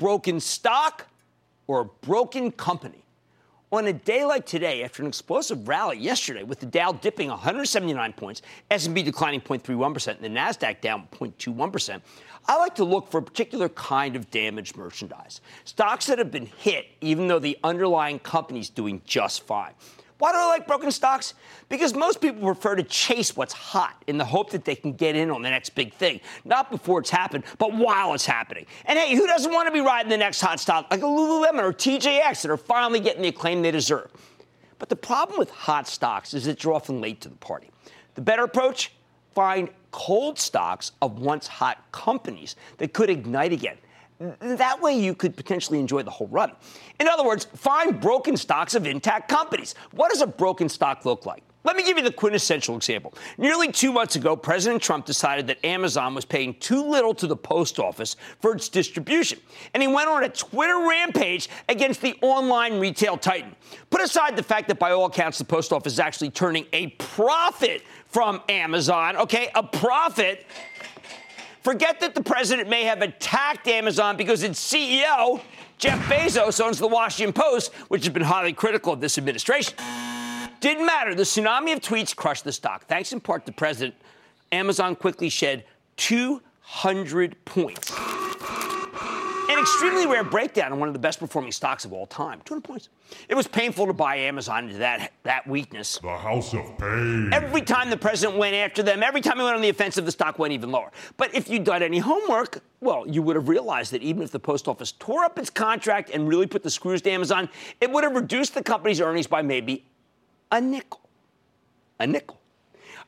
Broken stock or a broken company? On a day like today, after an explosive rally yesterday with the Dow dipping 179 points, S&P declining 0.31%, and the Nasdaq down 0.21%, I like to look for a particular kind of damaged merchandise. Stocks that have been hit, even though the underlying company's doing just fine. Why do I like broken stocks? Because most people prefer to chase what's hot in the hope that they can get in on the next big thing. Not before it's happened, but while it's happening. And hey, who doesn't want to be riding the next hot stock like a Lululemon or TJX that are finally getting the acclaim they deserve? But the problem with hot stocks is that you're often late to the party. The better approach? Find cold stocks of once hot companies that could ignite again. That way, you could potentially enjoy the whole run. In other words, find broken stocks of intact companies. What does a broken stock look like? Let me give you the quintessential example. Nearly two months ago, President Trump decided that Amazon was paying too little to the post office for its distribution. And he went on a Twitter rampage against the online retail titan. Put aside the fact that, by all accounts, the post office is actually turning a profit from Amazon, okay? A profit Forget that the president may have attacked Amazon because its CEO, Jeff Bezos, owns the Washington Post, which has been highly critical of this administration. Didn't matter. The tsunami of tweets crushed the stock. Thanks in part to the President, Amazon quickly shed 200 points an extremely rare breakdown in one of the best performing stocks of all time. 200 points. It was painful to buy Amazon into that, that weakness. The house of pain. Every time the president went after them, every time he went on the offensive, the stock went even lower. But if you'd done any homework, well, you would have realized that even if the post office tore up its contract and really put the screws to Amazon, it would have reduced the company's earnings by maybe a nickel. A nickel.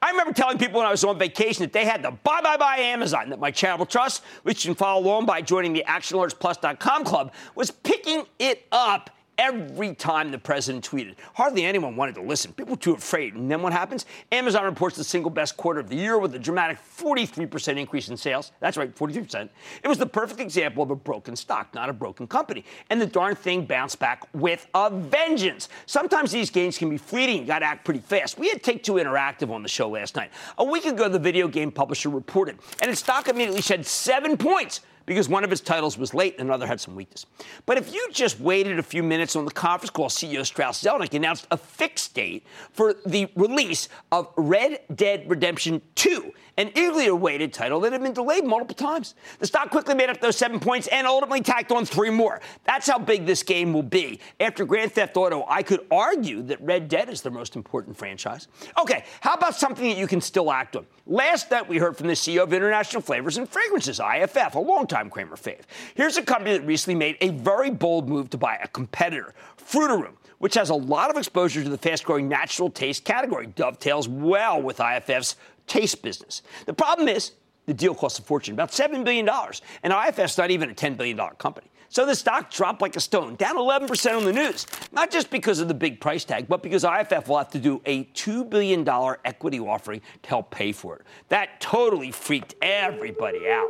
I remember telling people when I was on vacation that they had the buy, buy, buy Amazon, that my charitable trust, which you can follow along by joining the ActionAlertsPlus.com club, was picking it up every time the president tweeted. Hardly anyone wanted to listen. People were too afraid. And then what happens? Amazon reports the single best quarter of the year with a dramatic 43% increase in sales. That's right, 43%. It was the perfect example of a broken stock, not a broken company. And the darn thing bounced back with a vengeance. Sometimes these gains can be fleeting. You got to act pretty fast. We had Take Two Interactive on the show last night. A week ago, the video game publisher reported, and its stock immediately shed seven points because one of his titles was late and another had some weakness. But if you just waited a few minutes on the conference call, CEO Strauss Zelnick announced a fixed date for the release of Red Dead Redemption 2, an eagerly awaited title that had been delayed multiple times. The stock quickly made up those seven points and ultimately tacked on three more. That's how big this game will be. After Grand Theft Auto, I could argue that Red Dead is the most important franchise. Okay, how about something that you can still act on? Last night, we heard from the CEO of International Flavors and Fragrances, IFF, a longtime Cramer fave. Here's a company that recently made a very bold move to buy a competitor, Frutarom which has a lot of exposure to the fast growing natural taste category, dovetails well with IFF's taste business. The problem is the deal costs a fortune, about $7 billion, and IFF's not even a $10 billion company. So the stock dropped like a stone, down 11% on the news. Not just because of the big price tag, but because IFF will have to do a $2 billion equity offering to help pay for it. That totally freaked everybody out.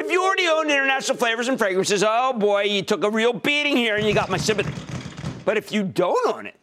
If you already own international flavors and fragrances, oh boy, you took a real beating here and you got my sympathy. But if you don't own it,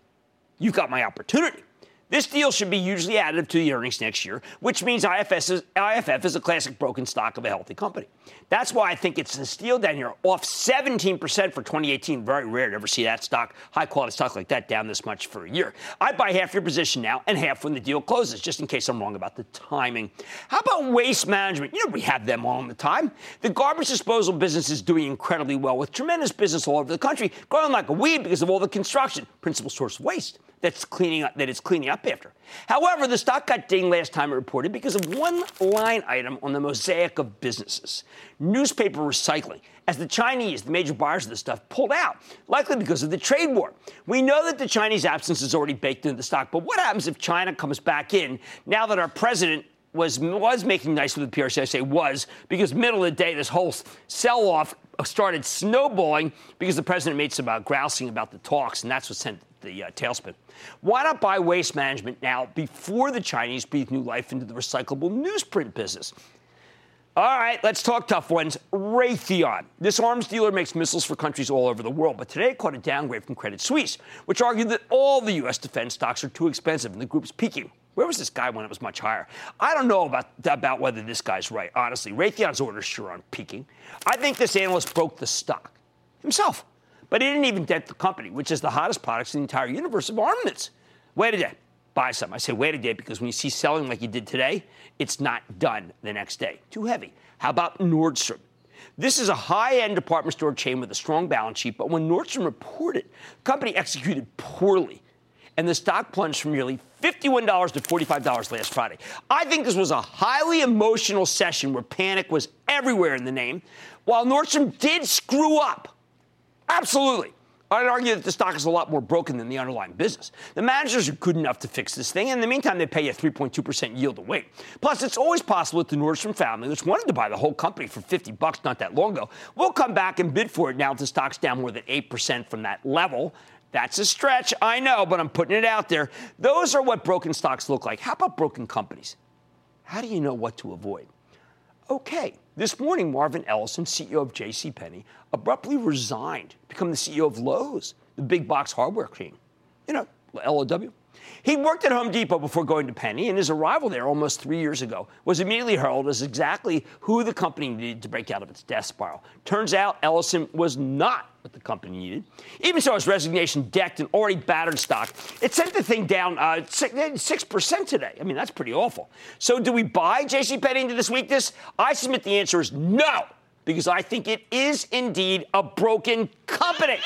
you've got my opportunity. This deal should be hugely additive to the earnings next year, which means IFS is, IFF is a classic broken stock of a healthy company. That's why I think it's a steal down here, off 17% for 2018. Very rare to ever see that stock, high quality stock like that, down this much for a year. I'd buy half your position now and half when the deal closes, just in case I'm wrong about the timing. How about waste management? You know, we have them all the time. The garbage disposal business is doing incredibly well with tremendous business all over the country, growing like a weed because of all the construction, principal source of waste that's cleaning up that it's cleaning up after. However, the stock got dinged last time it reported because of one line item on the mosaic of businesses: newspaper recycling. As the Chinese, the major buyers of this stuff, pulled out, likely because of the trade war. We know that the Chinese absence is already baked into the stock, but what happens if China comes back in now that our president was was making nice with the PRC. I say was because middle of the day, this whole sell off started snowballing because the president made some uh, grousing about the talks, and that's what sent the uh, tailspin. Why not buy waste management now before the Chinese breathe new life into the recyclable newsprint business? All right, let's talk tough ones. Raytheon. This arms dealer makes missiles for countries all over the world, but today caught a downgrade from Credit Suisse, which argued that all the U.S. defense stocks are too expensive and the group's peaking. Where was this guy when it was much higher? I don't know about, about whether this guy's right, honestly. Raytheon's orders sure aren't peaking. I think this analyst broke the stock himself, but he didn't even dent the company, which is the hottest products in the entire universe of armaments. Wait a day buy some. I say wait a day because when you see selling like you did today, it's not done the next day. Too heavy. How about Nordstrom? This is a high end department store chain with a strong balance sheet, but when Nordstrom reported, the company executed poorly, and the stock plunged from nearly $51 to $45 last Friday. I think this was a highly emotional session where panic was everywhere in the name, while Nordstrom did screw up. Absolutely. I'd argue that the stock is a lot more broken than the underlying business. The managers are good enough to fix this thing. And in the meantime, they pay you a 3.2% yield wait. Plus, it's always possible that the Nordstrom family, which wanted to buy the whole company for 50 bucks not that long ago, will come back and bid for it now that the stock's down more than 8% from that level. That's a stretch, I know, but I'm putting it out there. Those are what broken stocks look like. How about broken companies? How do you know what to avoid? Okay, this morning, Marvin Ellison, CEO of JCPenney, abruptly resigned to become the CEO of Lowe's, the big box hardware chain. You know, LOW. He worked at Home Depot before going to Penny, and his arrival there almost three years ago was immediately heralded as exactly who the company needed to break out of its death spiral. Turns out Ellison was not what the company needed. Even so, his resignation decked an already battered stock. It sent the thing down uh, 6% today. I mean, that's pretty awful. So, do we buy JCPenney into this weakness? I submit the answer is no because I think it is indeed a broken company.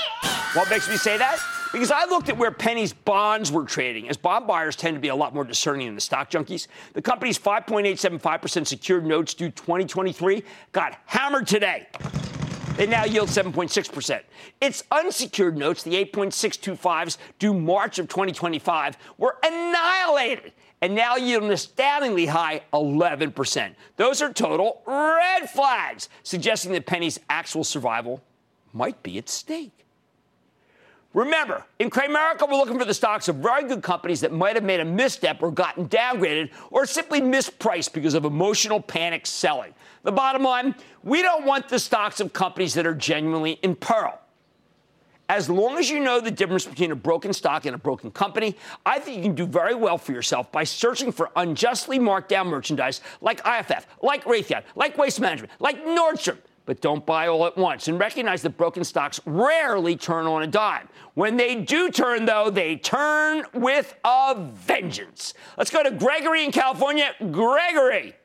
What makes me say that? Because I looked at where Penny's bonds were trading, as bond buyers tend to be a lot more discerning than the stock junkies. The company's 5.875% secured notes due 2023 got hammered today. They now yield 7.6%. Its unsecured notes, the 8.625s due March of 2025, were annihilated and now yield an astoundingly high 11%. Those are total red flags, suggesting that Penny's actual survival might be at stake. Remember, in Cramerica, we're looking for the stocks of very good companies that might have made a misstep or gotten downgraded or simply mispriced because of emotional panic selling. The bottom line we don't want the stocks of companies that are genuinely in peril. As long as you know the difference between a broken stock and a broken company, I think you can do very well for yourself by searching for unjustly marked down merchandise like IFF, like Raytheon, like Waste Management, like Nordstrom. But don't buy all at once and recognize that broken stocks rarely turn on a dime. When they do turn, though, they turn with a vengeance. Let's go to Gregory in California. Gregory.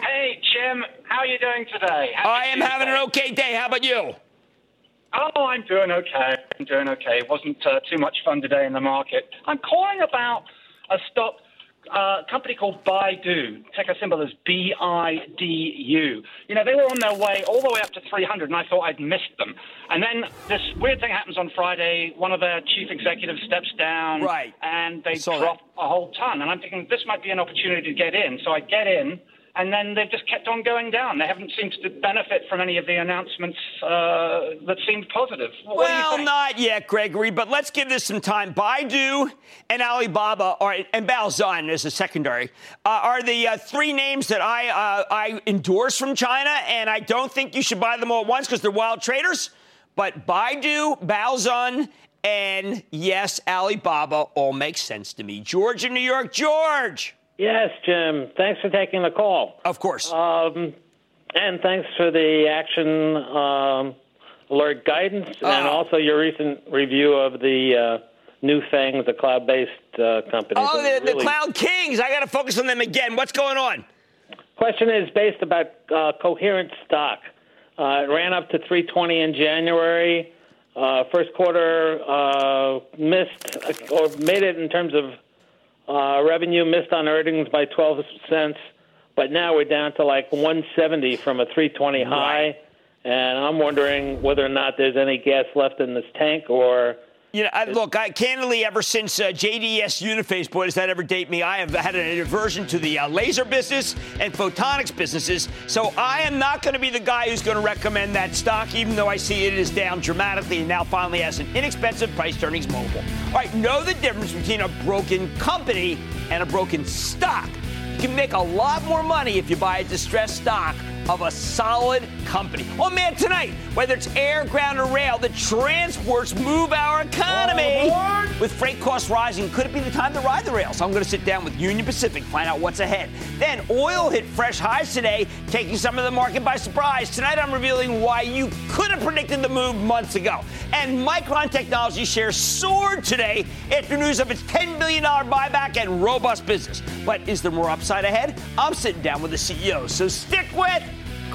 Hey, Jim. How are you doing today? Happy I am Tuesday. having an okay day. How about you? Oh, I'm doing okay. I'm doing okay. It wasn't uh, too much fun today in the market. I'm calling about a stock uh, company called Baidu. Ticker symbol is B-I-D-U. You know, they were on their way all the way up to 300, and I thought I'd missed them. And then this weird thing happens on Friday. One of their chief executives steps down, right. and they drop that. a whole ton. And I'm thinking this might be an opportunity to get in. So I get in and then they've just kept on going down. They haven't seemed to benefit from any of the announcements uh, that seemed positive. What well, not yet, Gregory, but let's give this some time. Baidu and Alibaba, are, and Baozun as a secondary, uh, are the uh, three names that I, uh, I endorse from China, and I don't think you should buy them all at once because they're wild traders. But Baidu, Baozun, and yes, Alibaba all make sense to me. George in New York, George. Yes, Jim. Thanks for taking the call. Of course. Um, and thanks for the action um, alert guidance uh, and also your recent review of the uh, new thing, the cloud based uh, companies. Oh, the, really... the, Cloud Kings. I got to focus on them again. What's going on? Question is based about uh, coherent stock. Uh, it ran up to 320 in January. Uh, first quarter missed or made it in terms of uh, revenue missed on earnings by 12 cents, but now we're down to like 170 from a 320 right. high. And I'm wondering whether or not there's any gas left in this tank or you know, I, look, I candidly, ever since uh, JDS Uniphase, boy, does that ever date me? I have had an aversion to the uh, laser business and photonics businesses. So I am not going to be the guy who's going to recommend that stock, even though I see it is down dramatically and now finally has an inexpensive price earnings multiple. All right, know the difference between a broken company and a broken stock. You can make a lot more money if you buy a distressed stock of a solid company. Oh man, tonight, whether it's air, ground, or rail, the transports move our economy. Oh, with freight costs rising, could it be the time to ride the rails? I'm going to sit down with Union Pacific, find out what's ahead. Then oil hit fresh highs today, taking some of the market by surprise. Tonight, I'm revealing why you could have predicted the move months ago. And Micron Technology shares soared today after news of its $10 billion buyback and robust business. But is there more upside ahead? I'm sitting down with the CEO, so stick with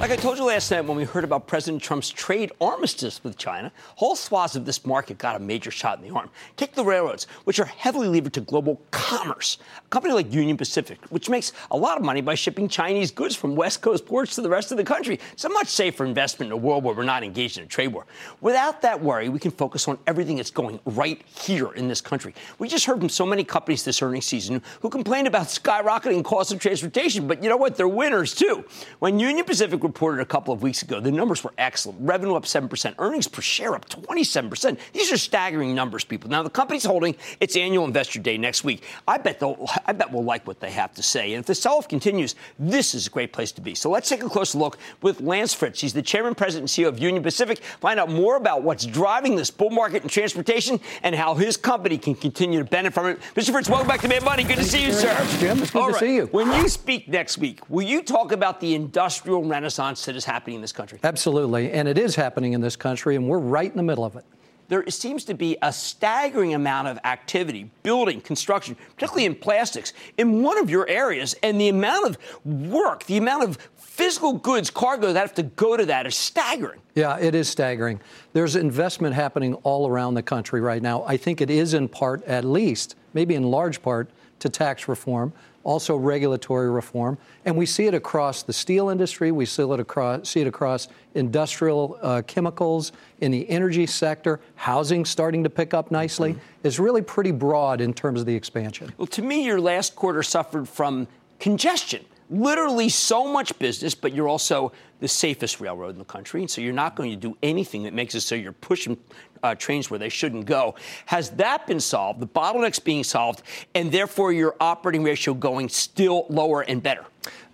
Like I told you last night when we heard about President Trump's trade armistice with China, whole swaths of this market got a major shot in the arm. Take the railroads, which are heavily levered to global commerce. A company like Union Pacific, which makes a lot of money by shipping Chinese goods from West Coast ports to the rest of the country. It's a much safer investment in a world where we're not engaged in a trade war. Without that worry, we can focus on everything that's going right here in this country. We just heard from so many companies this earnings season who complained about skyrocketing costs of transportation, but you know what? They're winners too. When Union Pacific reported a couple of weeks ago. The numbers were excellent. Revenue up 7%, earnings per share up 27%. These are staggering numbers, people. Now, the company's holding its annual investor day next week. I bet they'll, I bet we'll like what they have to say. And if the sell-off continues, this is a great place to be. So let's take a closer look with Lance Fritz. He's the chairman, president, and CEO of Union Pacific. Find out more about what's driving this bull market in transportation and how his company can continue to benefit from it. Mr. Fritz, welcome back to Mad Money. Good Thank to see you, you, sir. Much, Jim. It's good All to right. see you. When you speak next week, will you talk about the industrial renaissance that is happening in this country? Absolutely. And it is happening in this country, and we're right in the middle of it. There seems to be a staggering amount of activity, building, construction, particularly in plastics, in one of your areas. And the amount of work, the amount of physical goods, cargo that have to go to that is staggering. Yeah, it is staggering. There's investment happening all around the country right now. I think it is in part, at least, maybe in large part, to tax reform also regulatory reform. And we see it across the steel industry, we see it across, see it across industrial uh, chemicals, in the energy sector, housing starting to pick up nicely. Mm-hmm. It's really pretty broad in terms of the expansion. Well, to me, your last quarter suffered from congestion. Literally so much business, but you're also the safest railroad in the country. And so you're not going to do anything that makes it so you're pushing uh, trains where they shouldn't go. Has that been solved? The bottlenecks being solved, and therefore your operating ratio going still lower and better?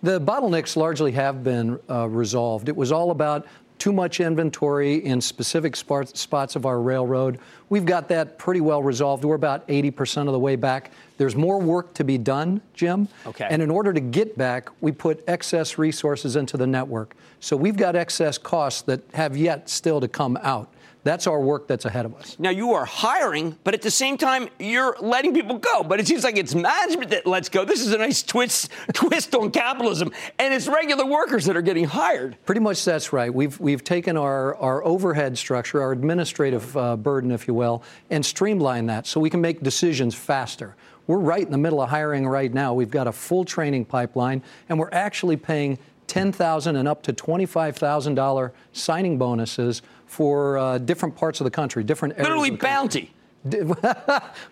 The bottlenecks largely have been uh, resolved. It was all about too much inventory in specific spots of our railroad. We've got that pretty well resolved. We're about 80% of the way back. There's more work to be done, Jim. Okay. And in order to get back, we put excess resources into the network. So we've got excess costs that have yet still to come out. That's our work that's ahead of us. Now, you are hiring, but at the same time, you're letting people go. But it seems like it's management that lets go. This is a nice twist, twist on capitalism, and it's regular workers that are getting hired. Pretty much that's right. We've, we've taken our, our overhead structure, our administrative uh, burden, if you will, and streamlined that so we can make decisions faster. We're right in the middle of hiring right now. We've got a full training pipeline, and we're actually paying 10,000 and up to $25,000 signing bonuses for uh, different parts of the country, different areas. Literally bounty.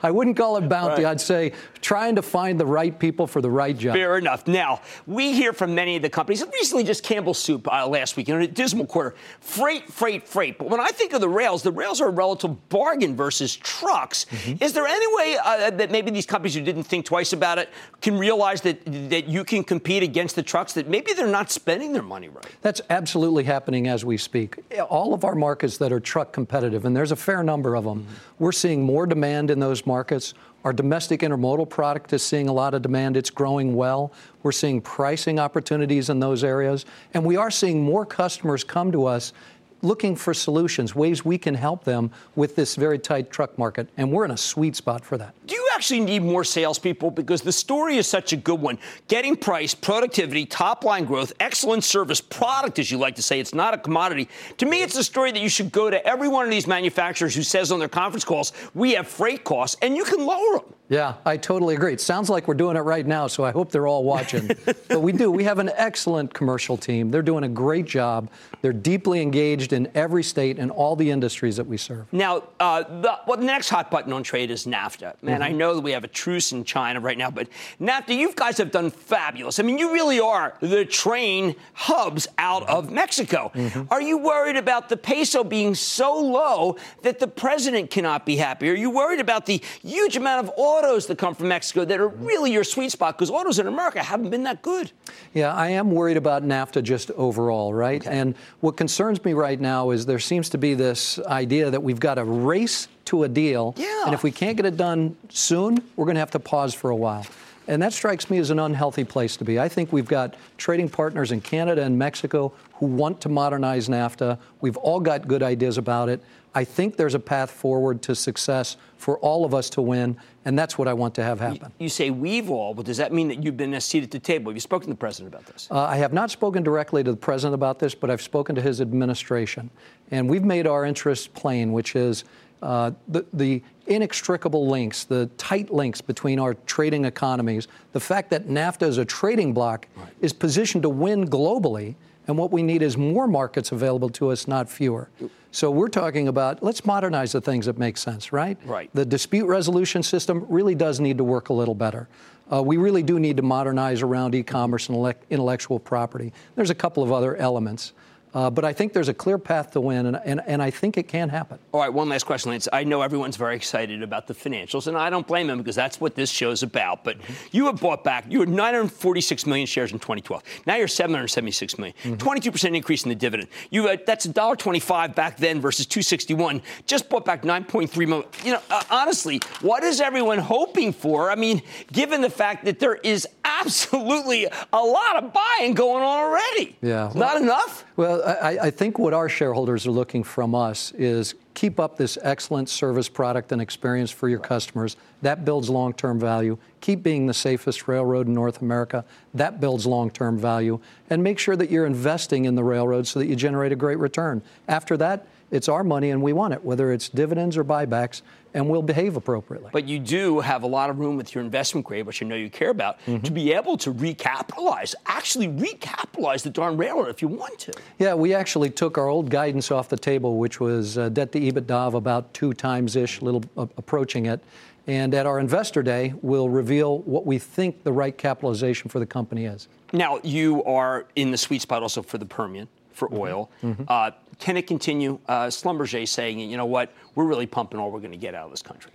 I wouldn't call it bounty. Right. I'd say trying to find the right people for the right job. Fair enough. Now, we hear from many of the companies, recently just Campbell Soup uh, last week in a dismal quarter. Freight, freight, freight. But when I think of the rails, the rails are a relative bargain versus trucks. Mm-hmm. Is there any way uh, that maybe these companies who didn't think twice about it can realize that, that you can compete against the trucks, that maybe they're not spending their money right? That's absolutely happening as we speak. All of our markets that are truck competitive, and there's a fair number of them, mm-hmm. we're seeing more demand in those markets. Our domestic intermodal product is seeing a lot of demand. It's growing well. We're seeing pricing opportunities in those areas. And we are seeing more customers come to us looking for solutions, ways we can help them with this very tight truck market. And we're in a sweet spot for that. Actually need more salespeople? Because the story is such a good one. Getting price, productivity, top line growth, excellent service, product, as you like to say. It's not a commodity. To me, it's a story that you should go to every one of these manufacturers who says on their conference calls, we have freight costs, and you can lower them. Yeah, I totally agree. It sounds like we're doing it right now, so I hope they're all watching. but we do. We have an excellent commercial team. They're doing a great job. They're deeply engaged in every state and all the industries that we serve. Now, uh, the, well, the next hot button on trade is NAFTA. Man, mm-hmm. I know that we have a truce in China right now, but NAFTA, you guys have done fabulous. I mean, you really are the train hubs out mm-hmm. of Mexico. Mm-hmm. Are you worried about the peso being so low that the president cannot be happy? Are you worried about the huge amount of oil? Autos that come from Mexico that are really your sweet spot because autos in America haven't been that good. Yeah, I am worried about NAFTA just overall, right? Okay. And what concerns me right now is there seems to be this idea that we've got to race to a deal. Yeah. And if we can't get it done soon, we're going to have to pause for a while. And that strikes me as an unhealthy place to be. I think we've got trading partners in Canada and Mexico who want to modernize NAFTA. We've all got good ideas about it. I think there's a path forward to success for all of us to win, and that's what I want to have happen. You, you say we've all, but does that mean that you've been a seat at the table? Have you spoken to the president about this? Uh, I have not spoken directly to the president about this, but I've spoken to his administration. And we've made our interests plain, which is uh, the, the inextricable links, the tight links between our trading economies, the fact that NAFTA is a trading bloc right. is positioned to win globally, and what we need is more markets available to us, not fewer. So we're talking about let's modernize the things that make sense, right? Right. The dispute resolution system really does need to work a little better. Uh, we really do need to modernize around e-commerce and intellectual property. There's a couple of other elements. Uh, but I think there's a clear path to win, and, and, and I think it can happen. All right, one last question, Lance. I know everyone's very excited about the financials, and I don't blame them because that's what this show's about. But you have bought back, you had 946 million shares in 2012. Now you're 776 million. Mm-hmm. 22% increase in the dividend. You uh, That's $1.25 back then versus 261. Just bought back 9.3 million. You know, uh, honestly, what is everyone hoping for? I mean, given the fact that there is absolutely a lot of buying going on already. Yeah. Well, Not enough? Well, I, I, think what our shareholders are looking from us is keep up this excellent service product and experience for your customers. That builds long term value. Keep being the safest railroad in North America. That builds long term value. And make sure that you're investing in the railroad so that you generate a great return. After that, it's our money and we want it, whether it's dividends or buybacks, and we'll behave appropriately. But you do have a lot of room with your investment grade, which I know you care about, mm-hmm. to be able to recapitalize, actually recapitalize the darn railroad if you want to. Yeah, we actually took our old guidance off the table, which was uh, debt to EBITDA of about two times ish, little uh, approaching it. And at our investor day, we'll reveal what we think the right capitalization for the company is. Now, you are in the sweet spot also for the Permian for mm-hmm. oil. Mm-hmm. Uh, can it continue? Uh, Schlumberger saying, you know what, we're really pumping all we're going to get out of this country.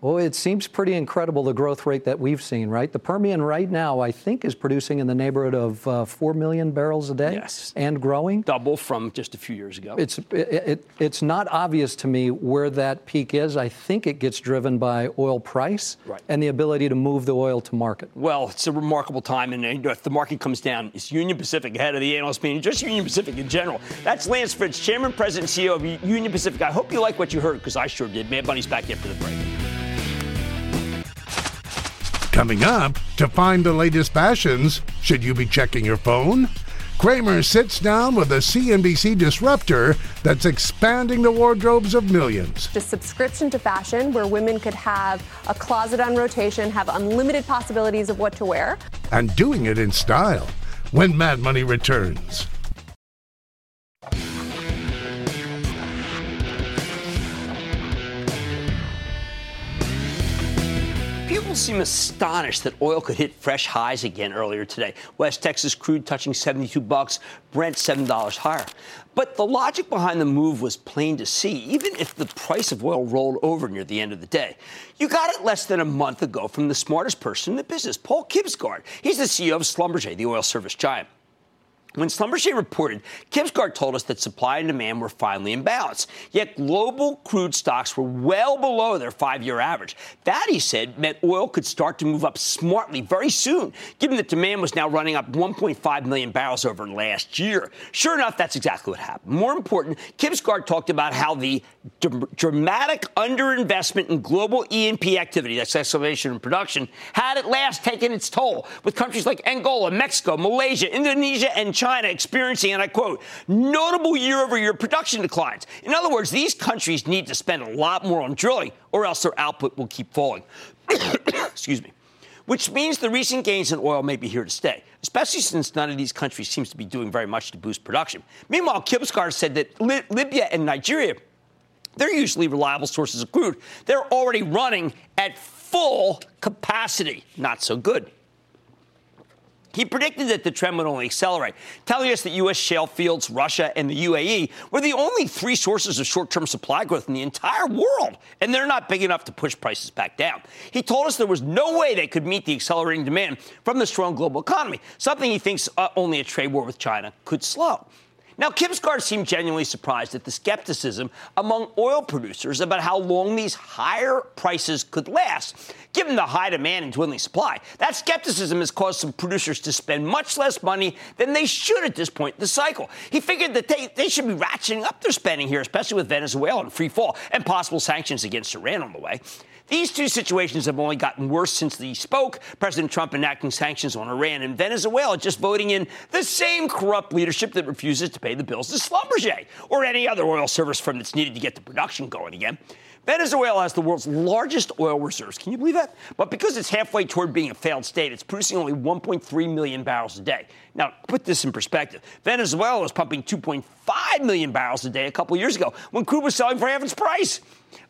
Well, it seems pretty incredible the growth rate that we've seen, right? The Permian right now, I think, is producing in the neighborhood of uh, 4 million barrels a day. Yes. And growing. Double from just a few years ago. It's, it, it, it's not obvious to me where that peak is. I think it gets driven by oil price Right. and the ability to move the oil to market. Well, it's a remarkable time, and uh, if the market comes down, it's Union Pacific ahead of the analyst meeting, just Union Pacific in general. That's Lance Fritz, Chairman, President, CEO of Union Pacific. I hope you like what you heard, because I sure did. Mad Money's back after the break. Coming up, to find the latest fashions, should you be checking your phone? Cramer sits down with a CNBC disruptor that's expanding the wardrobes of millions. a subscription to fashion where women could have a closet on rotation, have unlimited possibilities of what to wear. and doing it in style when Mad Money returns. People seem astonished that oil could hit fresh highs again earlier today. West Texas crude touching 72 bucks, Brent $7 higher. But the logic behind the move was plain to see, even if the price of oil rolled over near the end of the day. You got it less than a month ago from the smartest person in the business, Paul Kibsgaard. He's the CEO of Schlumberger, the oil service giant. When Schlumberger reported, Kibsgaard told us that supply and demand were finally in balance. Yet global crude stocks were well below their five year average. That, he said, meant oil could start to move up smartly very soon, given that demand was now running up 1.5 million barrels over last year. Sure enough, that's exactly what happened. More important, Kibsgaard talked about how the dr- dramatic underinvestment in global E&P activity, that's excavation and production, had at last taken its toll, with countries like Angola, Mexico, Malaysia, Indonesia, and China experiencing, and I quote, notable year over year production declines. In other words, these countries need to spend a lot more on drilling, or else their output will keep falling. Excuse me. Which means the recent gains in oil may be here to stay, especially since none of these countries seems to be doing very much to boost production. Meanwhile, Kibsgaard said that Li- Libya and Nigeria they're usually reliable sources of crude. They're already running at full capacity. Not so good. He predicted that the trend would only accelerate, telling us that U.S. shale fields, Russia, and the UAE were the only three sources of short term supply growth in the entire world, and they're not big enough to push prices back down. He told us there was no way they could meet the accelerating demand from the strong global economy, something he thinks uh, only a trade war with China could slow. Now, Kibsgaard seemed genuinely surprised at the skepticism among oil producers about how long these higher prices could last, given the high demand and dwindling supply. That skepticism has caused some producers to spend much less money than they should at this point in the cycle. He figured that they, they should be ratcheting up their spending here, especially with Venezuela in free fall and possible sanctions against Iran on the way. These two situations have only gotten worse since he spoke. President Trump enacting sanctions on Iran and Venezuela, just voting in the same corrupt leadership that refuses to pay the bills to Schlumberger or any other oil service firm that's needed to get the production going again. Venezuela has the world's largest oil reserves. Can you believe that? But because it's halfway toward being a failed state, it's producing only 1.3 million barrels a day. Now, put this in perspective. Venezuela was pumping 2.5 million barrels a day a couple years ago when crude was selling for half its price.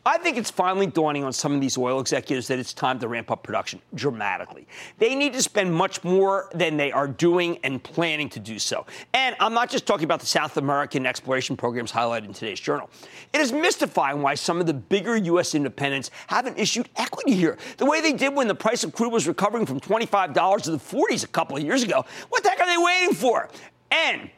I think it's finally dawning on some of these oil executives that it's time to ramp up production dramatically. They need to spend much more than they are doing and planning to do so. And I'm not just talking about the South American exploration programs highlighted in today's journal. It is mystifying why some of the bigger U.S. independents haven't issued equity here, the way they did when the price of crude was recovering from $25 to the 40s a couple of years ago. What the heck are they waiting for? And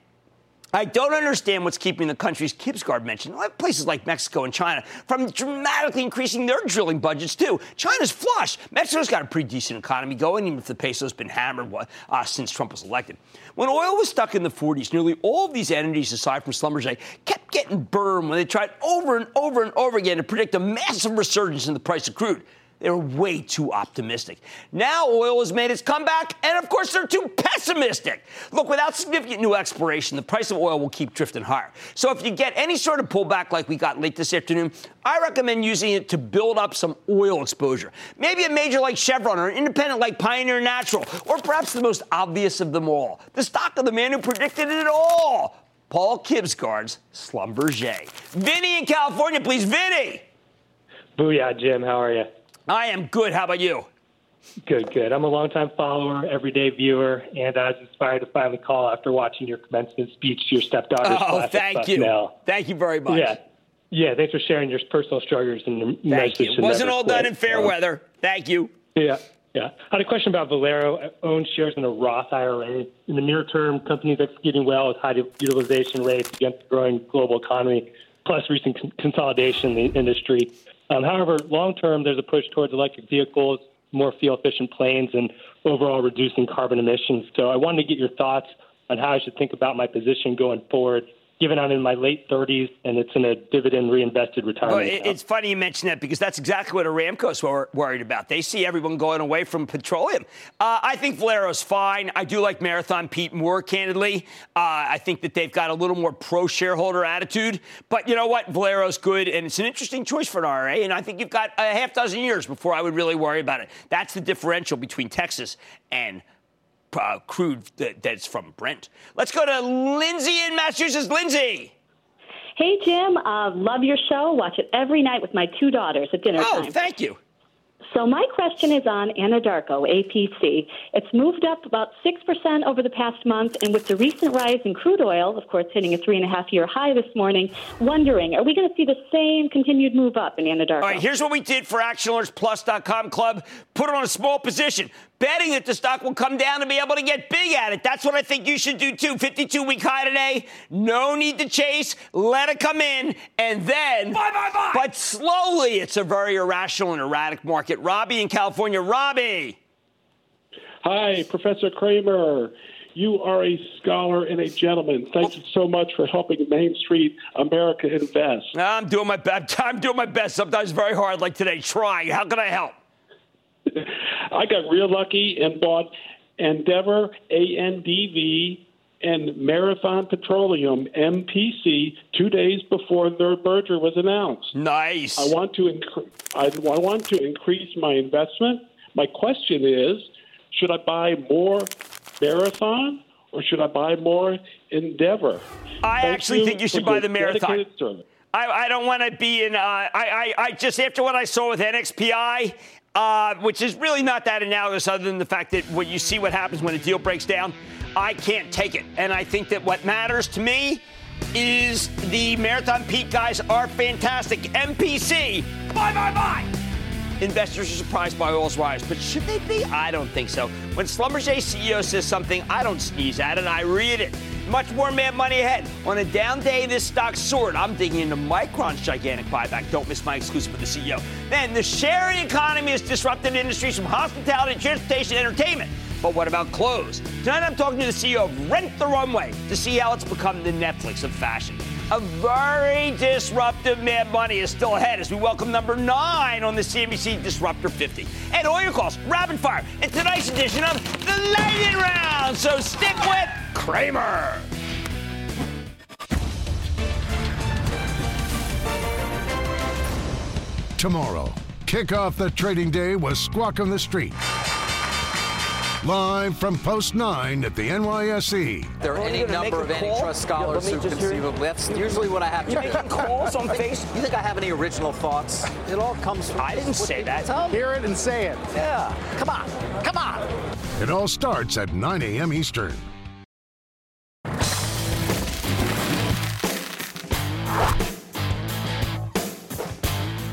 I don't understand what's keeping the countries Kibsgaard mentioned, like places like Mexico and China, from dramatically increasing their drilling budgets too. China's flush. Mexico's got a pretty decent economy going, even if the peso's been hammered uh, since Trump was elected. When oil was stuck in the 40s, nearly all of these entities, aside from Schlumberger, kept getting burned when they tried over and over and over again to predict a massive resurgence in the price of crude. They were way too optimistic. Now oil has made its comeback, and of course they're too pessimistic. Look, without significant new exploration, the price of oil will keep drifting higher. So if you get any sort of pullback like we got late this afternoon, I recommend using it to build up some oil exposure. Maybe a major like Chevron or an independent like Pioneer Natural, or perhaps the most obvious of them all, the stock of the man who predicted it all. Paul Kibsgaard's Schlumberger. Vinny in California, please. Vinny. Booyah, Jim. How are you? I am good. How about you? Good, good. I'm a longtime follower, everyday viewer, and I was inspired to finally call after watching your commencement speech to your stepdaughter's Oh, class thank you. Bucknell. Thank you very much. Yeah. Yeah, thanks for sharing your personal struggles and your Thank message. you. to Wasn't all quit. done in fair weather. Thank you. Yeah, yeah. I had a question about Valero. I own shares in a Roth IRA. In the near term, companies executing well with high utilization rates against the growing global economy, plus recent con- consolidation in the industry. Um, however, long term, there's a push towards electric vehicles, more fuel efficient planes, and overall reducing carbon emissions. So I wanted to get your thoughts on how I should think about my position going forward given I'm in my late 30s and it's in a dividend reinvested retirement Well, it- it's funny you mention that because that's exactly what Aramco's wor- worried about. They see everyone going away from petroleum. Uh, I think Valero's fine. I do like Marathon Pete more, candidly. Uh, I think that they've got a little more pro shareholder attitude. But you know what? Valero's good, and it's an interesting choice for an RA. And I think you've got a half dozen years before I would really worry about it. That's the differential between Texas and uh, crude that, that's from Brent. Let's go to Lindsay in Massachusetts. Lindsay. Hey, Jim. Uh, love your show. Watch it every night with my two daughters at dinner Oh, time. thank you. So my question is on Anadarko, APC. It's moved up about 6% over the past month, and with the recent rise in crude oil, of course, hitting a three and a half year high this morning, wondering, are we going to see the same continued move up in Anadarko? All right, here's what we did for ActionAlertsPlus.com Club. Put it on a small position, betting that the stock will come down and be able to get big at it. That's what I think you should do too. 52 week high today. No need to chase. Let it come in, and then. Bye, bye, bye. But slowly, it's a very irrational and erratic market. Robbie in California. Robbie. Hi, Professor Cramer. You are a scholar and a gentleman. Thank you so much for helping Main Street America invest. I'm doing my best. I'm doing my best. Sometimes very hard, like today. Trying. How can I help? I got real lucky and bought Andeavor, ANDV, and Marathon Petroleum, MPC, two days before their merger was announced. Nice. I want to incre- I, I want to increase my investment. My question is, should I buy more Marathon or should I buy more Andeavor? I Thank actually you think you should buy the Marathon. I, I don't want to be in. Uh, I, I, I just after what I saw with NXPI, uh, which is really not that analogous, other than the fact that when you see what happens when a deal breaks down, I can't take it. And I think that what matters to me is the Marathon Pete guys are fantastic. MPC, bye bye bye. Investors are surprised by oil's rise, but should they be? I don't think so. When Schlumberger CEO says something, I don't sneeze at it, I read it. Much more mad money ahead. On a down day, this stock soared. I'm digging into Micron's gigantic buyback. Don't miss my exclusive with the CEO. Then the sharing economy has disrupted industries from hospitality, transportation, entertainment. But what about clothes? Tonight I'm talking to the CEO of Rent the Runway to see how it's become the Netflix of fashion. A very disruptive Mad Money is still ahead as we welcome number nine on the CNBC Disruptor 50. And all your calls, rapid fire, in tonight's edition of the Lightning Round. So stick with Cramer. Tomorrow, kick off the trading day with Squawk on the Street. Live from Post 9 at the NYSE. There are oh, any number of antitrust scholars who conceivably. That's usually what I have. To You making calls on face? You think I have any original thoughts? It all comes from. I didn't say that. tell. Hear it and say it. Yeah. Come on. Come on. It all starts at 9 a.m. Eastern.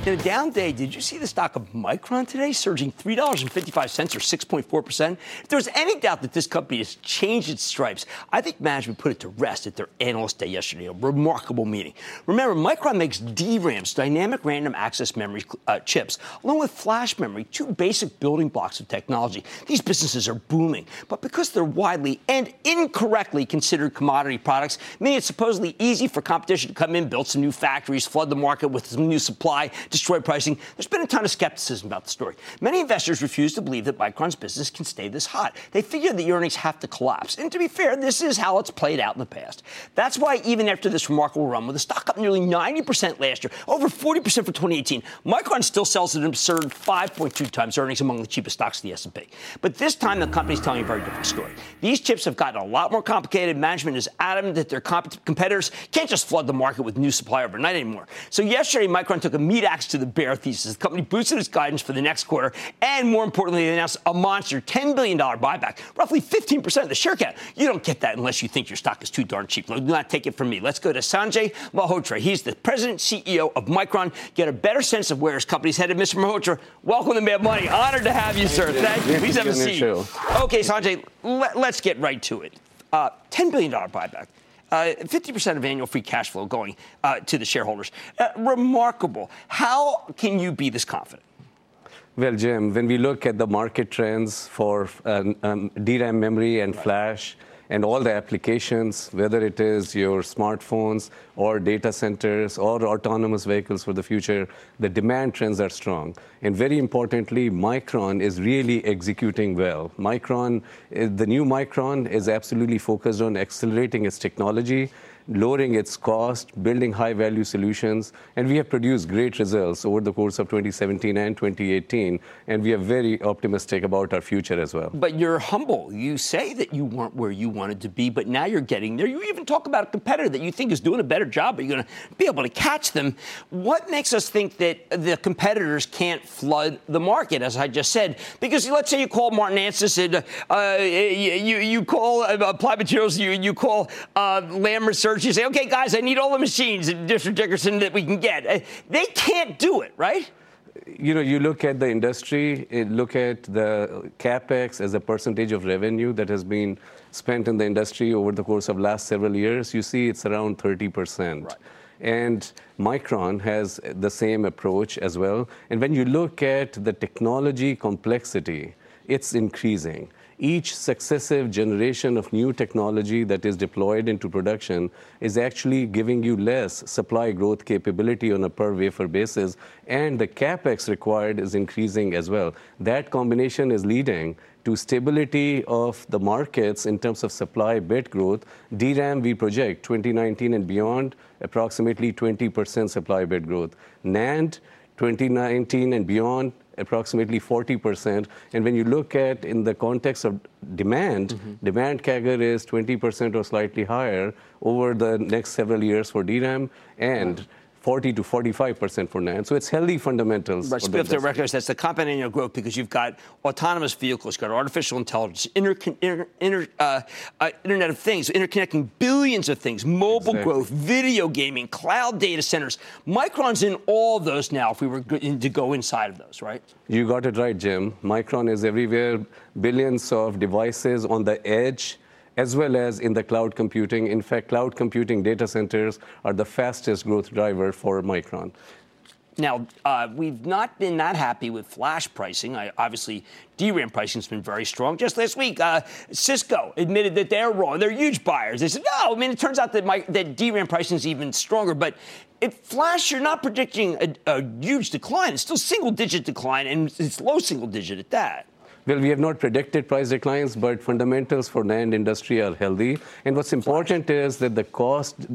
In a down day, did you see the stock of Micron today surging $3.55 or 6.4%? If there was any doubt that this company has changed its stripes, I think management put it to rest at their analyst day yesterday, a remarkable meeting. Remember, Micron makes DRAMs, dynamic random access memory uh, chips, along with flash memory, two basic building blocks of technology. These businesses are booming, but because they're widely and incorrectly considered commodity products, meaning it's supposedly easy for competition to come in, build some new factories, flood the market with some new supply, destroy pricing. There's been a ton of skepticism about the story. Many investors refuse to believe that Micron's business can stay this hot. They figure the earnings have to collapse. And to be fair, this is how it's played out in the past. That's why even after this remarkable run, with the stock up nearly 90% last year, over 40% for 2018, Micron still sells at an absurd 5.2 times earnings among the cheapest stocks in the S&P. But this time, the company's telling a very different story. These chips have gotten a lot more complicated. Management is adamant that their comp- competitors can't just flood the market with new supply overnight anymore. So yesterday, Micron took a meat axe to the bear thesis. The company boosted its guidance for the next quarter, and more importantly, they announced a monster $10 billion buyback, roughly 15% of the share count. You don't get that unless you think your stock is too darn cheap. Do not take it from me. Let's go to Sanjay Mehrotra. He's the president CEO of Micron. Get a better sense of where his company's headed. Mr. Mehrotra, welcome to Mad Money. Honored to have you, sir. Thank you. Please have a seat. Okay, Sanjay, let, us get right to it. Uh, $10 billion buyback. Uh, 50% of annual free cash flow going uh, to the shareholders. Uh, remarkable. How can you be this confident? Well, Jim, when we look at the market trends for um, um, DRAM memory and right. flash, and all the applications, whether it is your smartphones or data centers or autonomous vehicles for the future, the demand trends are strong. And very importantly, Micron is really executing well. Micron, eh, the new Micron is absolutely focused on accelerating its technology lowering its cost, building high value solutions, and we have produced great results over the course of 2017 and 2018, and we are very optimistic about our future as well. But you're humble. You say that you weren't where you wanted to be, but now you're getting there. You even talk about a competitor that you think is doing a better job, but you're going to be able to catch them. What makes us think that the competitors can't flood the market, as I just said? Because let's say you call Martin Anstice and uh, you, you call uh, Applied Materials, you, you call uh, Lam Research you say, okay, guys, I need all the machines in District Dickerson that we can get. Uh, they can't do it, right? You know, you look at the industry, look at the capex as a percentage of revenue that has been spent in the industry over the course of last several years. You see, it's around 30 percent. Right. And Micron has the same approach as well. And when you look at the technology complexity, it's increasing each successive generation of new technology that is deployed into production is actually giving you less supply growth capability on a per wafer basis, and the capex required is increasing as well. That combination is leading to stability of the markets in terms of supply bit growth. DRAM, we project 2019 and beyond, approximately 20% supply bit growth. NAND, 2019 and beyond, approximately 40%. And when you look at in the context of demand, mm-hmm. demand CAGR is 20% or slightly higher over the next several years for DRAM and 40 to 45 percent for NAND. So it's healthy fundamentals. Right. Have to recognize that's the compound annual growth because you've got autonomous vehicles, you've got artificial intelligence, inter, inter, inter, uh, uh, Internet of Things, interconnecting billions of things, mobile exactly. growth, video gaming, cloud data centers. Micron's in all of those now. If we were to go inside of those, right? You got it right, Jim. Micron is everywhere. Billions of devices on the edge as well as in the cloud computing. In fact, cloud computing data centers are the fastest growth driver for Micron. Now, uh, we've not been that happy with flash pricing. I, obviously, DRAM pricing has been very strong. Just last week, uh, Cisco admitted that they're wrong. They're huge buyers. They said, no, I mean, it turns out that, my, that DRAM pricing is even stronger. But if flash, you're not predicting a, a huge decline. It's still single digit decline, and it's low single digit at that. Well, we have not predicted price declines, but fundamentals for NAND industry are healthy. And what's important is that the cost,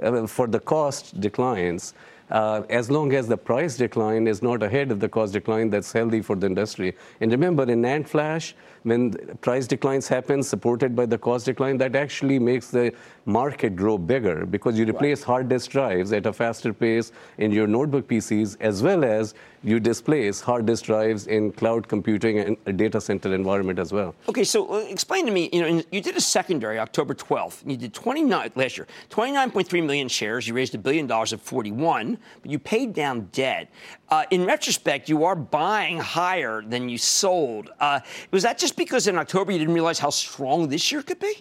uh, for the cost declines, uh, as long as the price decline is not ahead of the cost decline, that's healthy for the industry. And remember, in NAND flash, when price declines happen supported by the cost decline, that actually makes the market grow bigger because you replace right. hard disk drives at a faster pace in your notebook PCs as well as you displace hard disk drives in cloud computing and data center environment as well. Okay, so uh, explain to me, you know, you did a secondary October 12th. You did 29 last year, 29.3 million shares. You raised a billion dollars at 41, but you paid down debt. Uh, in retrospect, you are buying higher than you sold. Uh, was that just because in October you didn't realize how strong this year could be?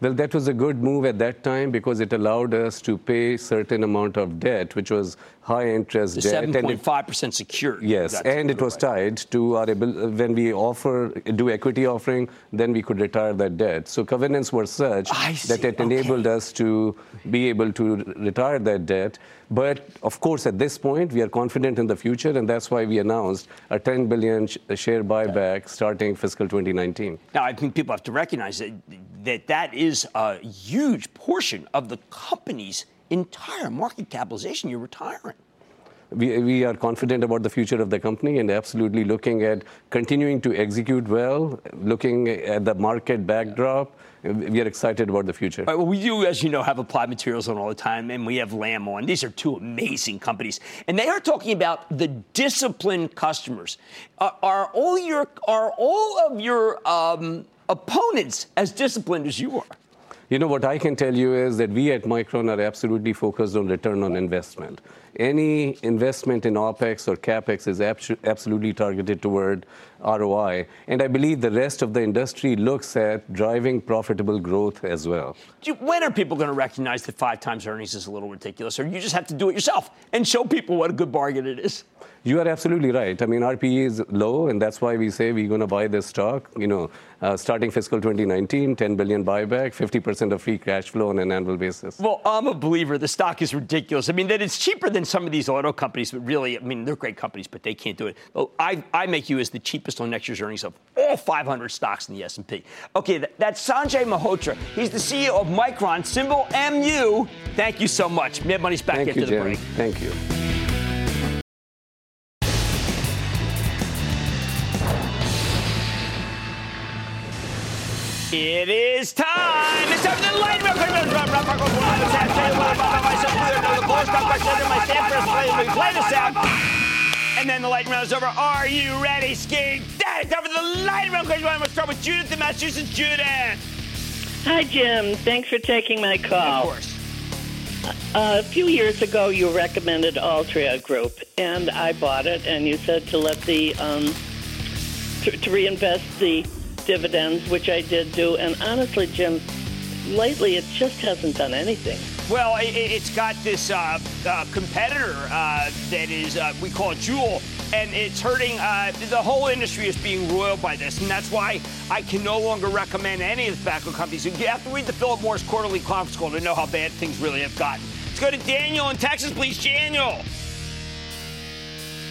Well, that was a good move at that time because it allowed us to pay certain amount of debt, which was high interest the debt. 7.5% secured. Yes, and it was tied to our ability, when we offer, do equity offering, then we could retire that debt. So covenants were such that it enabled okay. us to be able to retire that debt. But of course, at this point, we are confident in the future, and that's why we announced a 10 billion share buyback starting fiscal 2019. Now, I think people have to recognize that that, that is a huge portion of the company's entire market capitalization you're retiring. we, we are confident about the future of the company and absolutely looking at continuing to execute well, looking at the market backdrop. We are excited about the future. Right, well, we do, as you know, have applied materials on all the time, and we have Lam on. These are two amazing companies, and they are talking about the disciplined customers. Are, are all your are all of your um, opponents as disciplined as you are? You know, what I can tell you is that we at Micron are absolutely focused on return on investment. Any investment in OpEx or CapEx is absolutely targeted toward ROI. And I believe the rest of the industry looks at driving profitable growth as well. When are people going to recognize that five times earnings is a little ridiculous? Or you just have to do it yourself and show people what a good bargain it is? You are absolutely right. I mean, RPE is low, and that's why we say we're going to buy this stock. You know, uh, starting fiscal 2019, 10 billion buyback, 50% of free cash flow on an annual basis. Well, I'm a believer. The stock is ridiculous. I mean, that it's cheaper than some of these auto companies, but really, I mean, they're great companies, but they can't do it. I, I make you as the cheapest on next year's earnings of all 500 stocks in the S&P. Okay, that, that's Sanjay Mehrotra. He's the CEO of Micron, symbol MU. Thank you so much. Mad Money's back Thank after you, the Jim. break. Thank you. It is time. It's time for the lightning Play the sound. And then the lightning round is over. Are you ready, Ski? Daddy, time for the lightning round. I'm going to start with Judith in Massachusetts. Judith. Hi, Jim. Thanks for taking my call. Of course. Uh, a few years ago, you recommended Altria Group, and I bought it. And you said to let the um, to, to reinvest the dividends, which I did do. And honestly, Jim, lately it just hasn't done anything. Well, it, has got this uh, uh, competitor uh, that is, uh, we call it Juul, and it's hurting. Uh, the whole industry is being roiled by this, and that's why I can no longer recommend any of the tobacco companies. You have to read the Philip Morris quarterly conference call to know how bad things really have gotten. Let's go to Daniel in Texas, please. Daniel.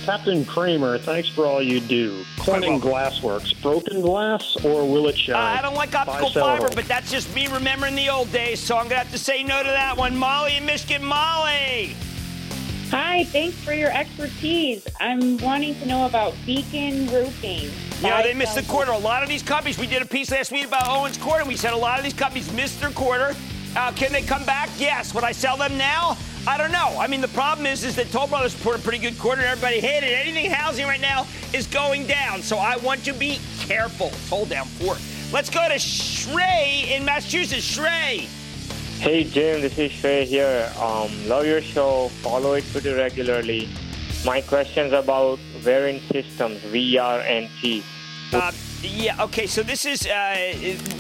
Captain Cramer, thanks for all you do. Corning Glassworks, broken glass or will it shine? Uh, I don't like optical fiber, but that's just me remembering the old days, so I'm going to have to say no to that one. Molly in Michigan. Molly! Hi, thanks for your expertise. I'm wanting to know about Beacon Roofing. Yeah, they missed the quarter. A lot of these companies, we did a piece last week about Owens Corning. We said a lot of these companies missed their quarter. Uh, can they come back? Yes. Would I sell them now? I don't know. I mean, the problem is, is that Toll Brothers put a pretty good quarter, and everybody hated it. Anything housing right now is going down, so I want to be careful. Toll down four. Let's go to Shrey in Massachusetts. Shrey. Hey Jim, this is Shrey here. Um, love your show. Follow it pretty regularly. My question's about Verint Systems, VR and T. Uh, yeah. Okay. So this is uh,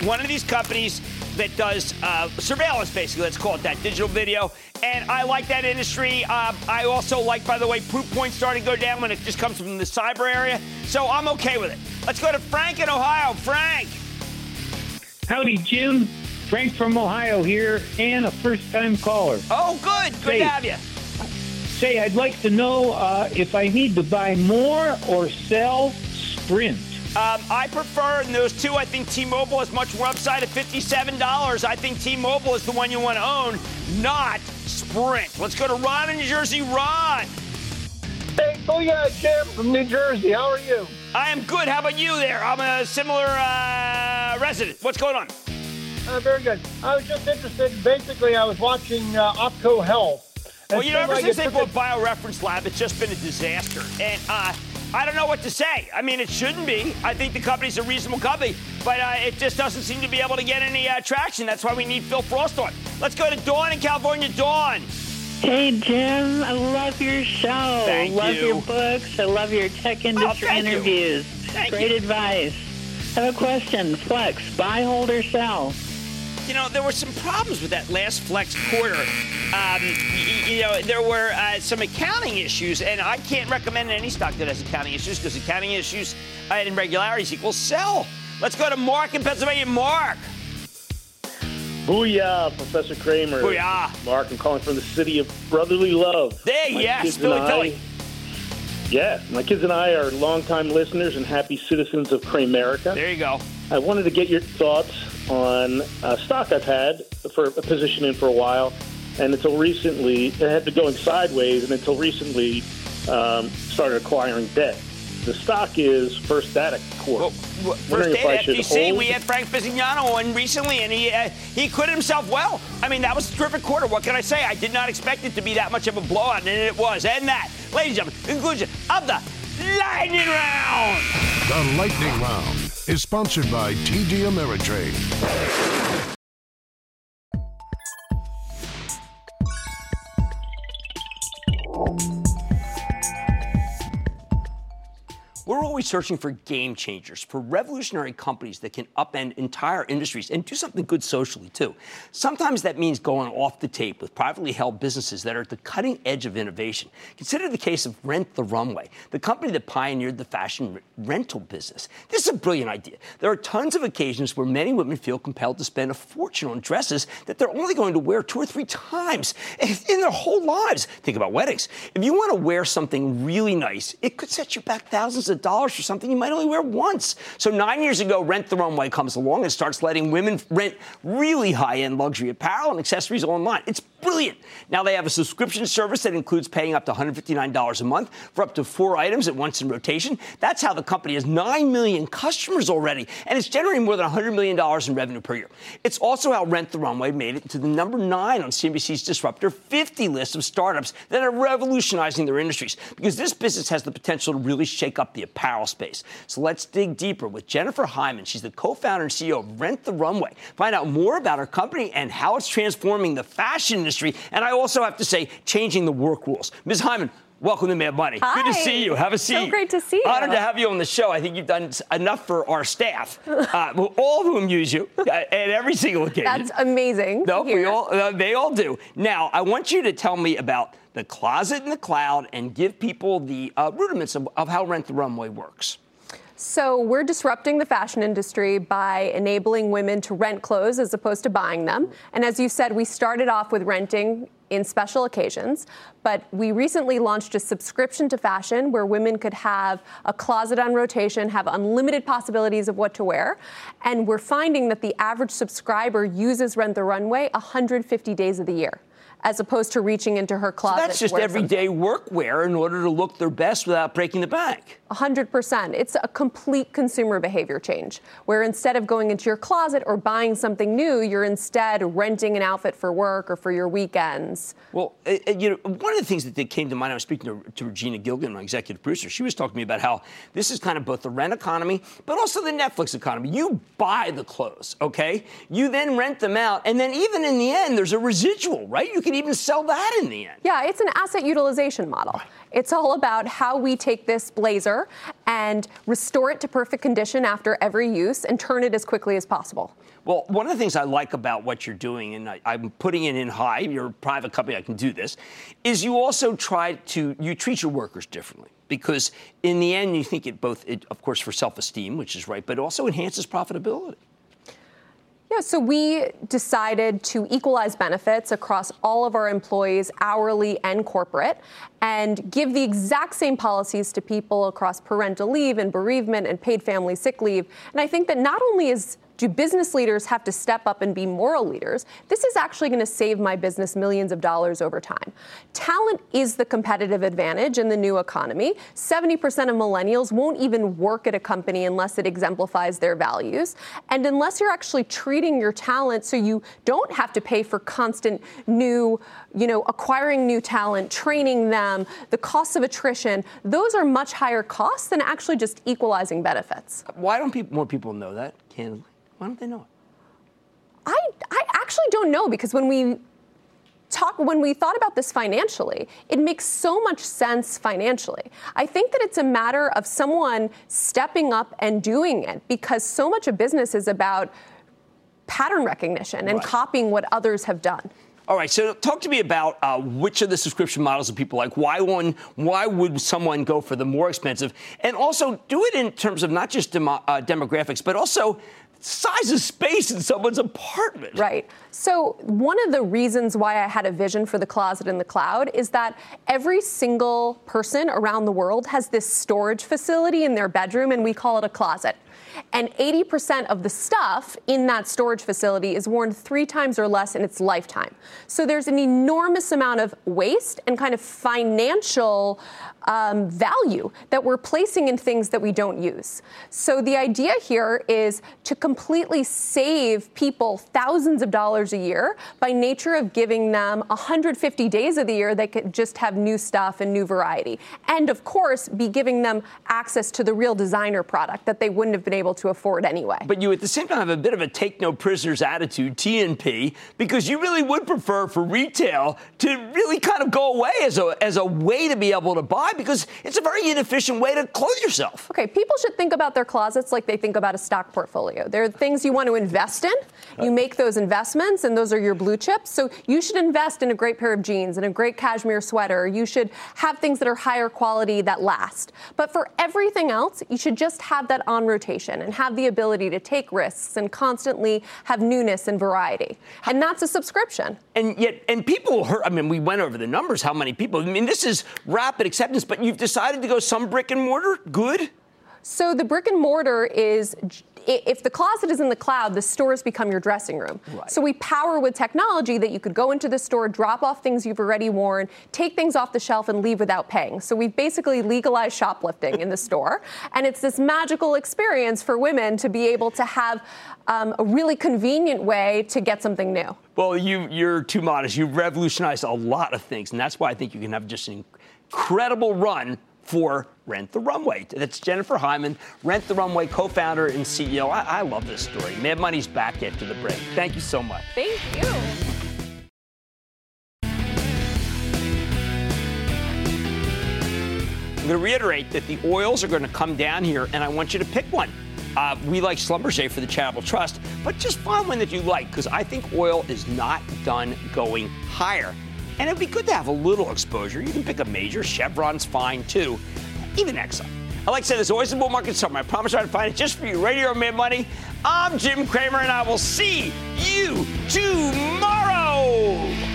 one of these companies that does uh, surveillance, basically. Let's call it that digital video. And I like that industry. Uh, I also like, by the way, Proofpoint starting to go down when it just comes from the cyber area. So I'm okay with it. Let's go to Frank in Ohio. Frank. Howdy, Jim. Frank from Ohio here, and a first-time caller. Oh, good. Good say, to have you. Say, I'd like to know uh, if I need to buy more or sell Sprint. Um, I prefer those two. I think T-Mobile has much more upside at $57. I think T-Mobile is the one you want to own, not Sprint. Let's go to Ron in New Jersey. Ron. Hey, Booyah, Jim from New Jersey. How are you? I am good. How about you there? I'm a similar uh, resident. What's going on? Uh, very good. I was just interested. Basically, I was watching uh, OPKO Health. Well, you know, ever since they bought BioReference Lab, it's just been a disaster. And uh, I don't know what to say. I mean, it shouldn't be. I think the company's a reasonable company, but uh, it just doesn't seem to be able to get any uh, traction. That's why we need Phil Frost on. Let's go to Dawn in California. Dawn. Hey, Jim. I love your show. Thank love you. your books. I love your tech industry thank you. interviews. Great you. advice. I have a question. Flex, buy, hold, or sell? You know, there were some problems with that last flex quarter. Um, you know, there were uh, some accounting issues, and I can't recommend any stock that has accounting issues because accounting issues uh, and irregularities equals sell. Let's go to Mark in Pennsylvania. Mark. Booyah, Professor Cramer. Booyah. Mark, I'm calling from the city of brotherly love. There, My yes, kids Philly, I- Philly. Yeah, my kids and I are longtime listeners and happy citizens of Cramerica. There you go. I wanted to get your thoughts on a stock I've had for a position in for a while, and until recently, it had been going sideways, and until recently, um, started acquiring debt. The stock is First Data Corp. Well, First Data FDC, we had Frank Bisignano on recently, and he uh, he acquitted himself well. I mean, that was a terrific quarter. What can I say? I did not expect it to be that much of a blowout, and it was. And that, ladies and gentlemen, conclusion of the Lightning Round. The Lightning Round is sponsored by TD Ameritrade. We're always searching for game changers, for revolutionary companies that can upend entire industries and do something good socially, too. Sometimes that means going off the tape with privately held businesses that are at the cutting edge of innovation. Consider the case of Rent the Runway, the company that pioneered the fashion rental business. This is a brilliant idea. There are tons of occasions where many women feel compelled to spend a fortune on dresses that they're only going to wear two or three times in their whole lives. Think about weddings. If you want to wear something really nice, it could set you back thousands of dollars for something you might only wear once. So nine years ago, Rent the Runway comes along and starts letting women rent really high-end luxury apparel and accessories online. It's brilliant. Now they have a subscription service that includes paying up to $159 a month for up to four items at once in rotation. That's how the company has 9 million customers already, and it's generating more than $100 million in revenue per year. It's also how Rent the Runway made it to the number nine on CNBC's Disruptor 50 list of startups that are revolutionizing their industries, because this business has the potential to really shake up the apparel space. So let's dig deeper with Jennifer Hyman. She's the co-founder and CEO of Rent the Runway. Find out more about her company and how it's transforming the fashion industry industry. And I also have to say, changing the work rules. Ms. Hyman, Welcome to Mad Money. Hi. Good to see you. Have a seat. So great to see you. Honored to have you on the show. I think you've done enough for our staff, uh, all of whom use you uh, at every single occasion. That's amazing. No, we all, uh, they all do. Now, I want you to tell me about the closet in the cloud and give people the uh, rudiments of, of how Rent the Runway works. So, we're disrupting the fashion industry by enabling women to rent clothes as opposed to buying them. And as you said, we started off with renting in special occasions, but we recently launched a subscription to fashion where women could have a closet on rotation, have unlimited possibilities of what to wear. And we're finding that the average subscriber uses Rent the Runway 150 days of the year as opposed to reaching into her closet. So that's just everyday workwear in order to look their best without breaking the bank. 100%. It's a complete consumer behavior change where instead of going into your closet or buying something new, you're instead renting an outfit for work or for your weekends. Well, uh, you know, one of the things that came to mind, I was speaking to, to Regina Gilgan, my executive producer. She was talking to me about how this is kind of both the rent economy, but also the Netflix economy. You buy the clothes, okay? You then rent them out, and then even in the end, there's a residual, right? You can even sell that in the end. Yeah, it's an asset utilization model. It's all about how we take this blazer and restore it to perfect condition after every use and turn it as quickly as possible. Well, one of the things I like about what you're doing, and I, am putting it in high, you're a private company, I can do this, is you also try to, you treat your workers differently. Because in the end, you think it both, it, of course, for self esteem, which is right, but also enhances profitability. Yeah, so we decided to equalize benefits across all of our employees, hourly and corporate, and give the exact same policies to people across parental leave and bereavement and paid family sick leave. And I think that not only is do business leaders have to step up and be moral leaders? This is actually going to save my business millions of dollars over time. Talent is the competitive advantage in the new economy. 70% of millennials won't even work at a company unless it exemplifies their values. And unless you're actually treating your talent so you don't have to pay for constant new, you know, acquiring new talent, training them, the costs of attrition, those are much higher costs than actually just equalizing benefits. Why don't more people know that, candidly? Why don't they know it? I, I actually don't know because when we talk when we thought about this financially it makes so much sense financially i think that it's a matter of someone stepping up and doing it because so much of business is about pattern recognition and right. copying what others have done all right, so talk to me about uh, which of the subscription models that people like. Why one? Why would someone go for the more expensive? And also do it in terms of not just demo, uh, demographics, but also size of space in someone's apartment. Right. So, one of the reasons why I had a vision for the closet in the cloud is that every single person around the world has this storage facility in their bedroom, and we call it a closet. And 80% of the stuff in that storage facility is worn three times or less in its lifetime. So there's an enormous amount of waste and kind of financial um, value that we're placing in things that we don't use. So the idea here is to completely save people thousands of dollars a year by nature of giving them 150 days of the year they could just have new stuff and new variety. And of course, be giving them access to the real designer product that they wouldn't have been able to afford anyway. But you at the same time have a bit of a take no prisoners attitude, TNP, because you really would prefer for retail to really kind of go away as a, as a way to be able to buy because it's a very inefficient way to clothe yourself. Okay, people should think about their closets like they think about a stock portfolio. There are things you want to invest in. You make those investments, and those are your blue chips. So you should invest in a great pair of jeans and a great cashmere sweater. You should have things that are higher quality that last. But for everything else, you should just have that on rotation and have the ability to take risks and constantly have newness and variety. And that's a subscription. And yet, and people heard, I mean, we went over the numbers, how many people, I mean, this is rapid acceptance, but you've decided to go some brick and mortar? Good? So the brick and mortar is if the closet is in the cloud, the stores become your dressing room. Right. So we power with technology that you could go into the store, drop off things you've already worn, take things off the shelf, and leave without paying. So we've basically legalized shoplifting in the store. And it's this magical experience for women to be able to have um, a really convenient way to get something new. Well, you, you're too modest. You've revolutionized a lot of things. And that's why I think you can have just an incredible run for Rent the Runway. That's Jennifer Hyman, Rent the Runway co founder and CEO. I, I love this story. Mad Money's back after the break. Thank you so much. Thank you. I'm going to reiterate that the oils are going to come down here, and I want you to pick one. Uh, we like Schlumberger for the Charitable Trust, but just find one that you like because I think oil is not done going higher. And it'd be good to have a little exposure. You can pick a major. Chevron's fine too. Even Exxon. I like to say there's always a bull market somewhere. I promise I'll find it just for you. Radio Mad Money. I'm Jim Cramer, and I will see you tomorrow.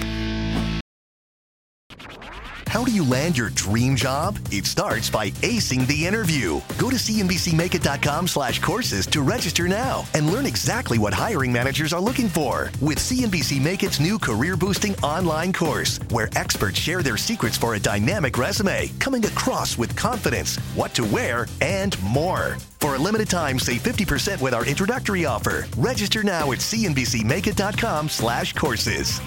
How do you land your dream job? It starts by acing the interview. Go to cnbcmakeit.com slash courses to register now and learn exactly what hiring managers are looking for with CNBC Make It's new career boosting online course, where experts share their secrets for a dynamic resume, coming across with confidence, what to wear, and more. For a limited time, save 50% with our introductory offer. Register now at cnbcmakeit.com slash courses.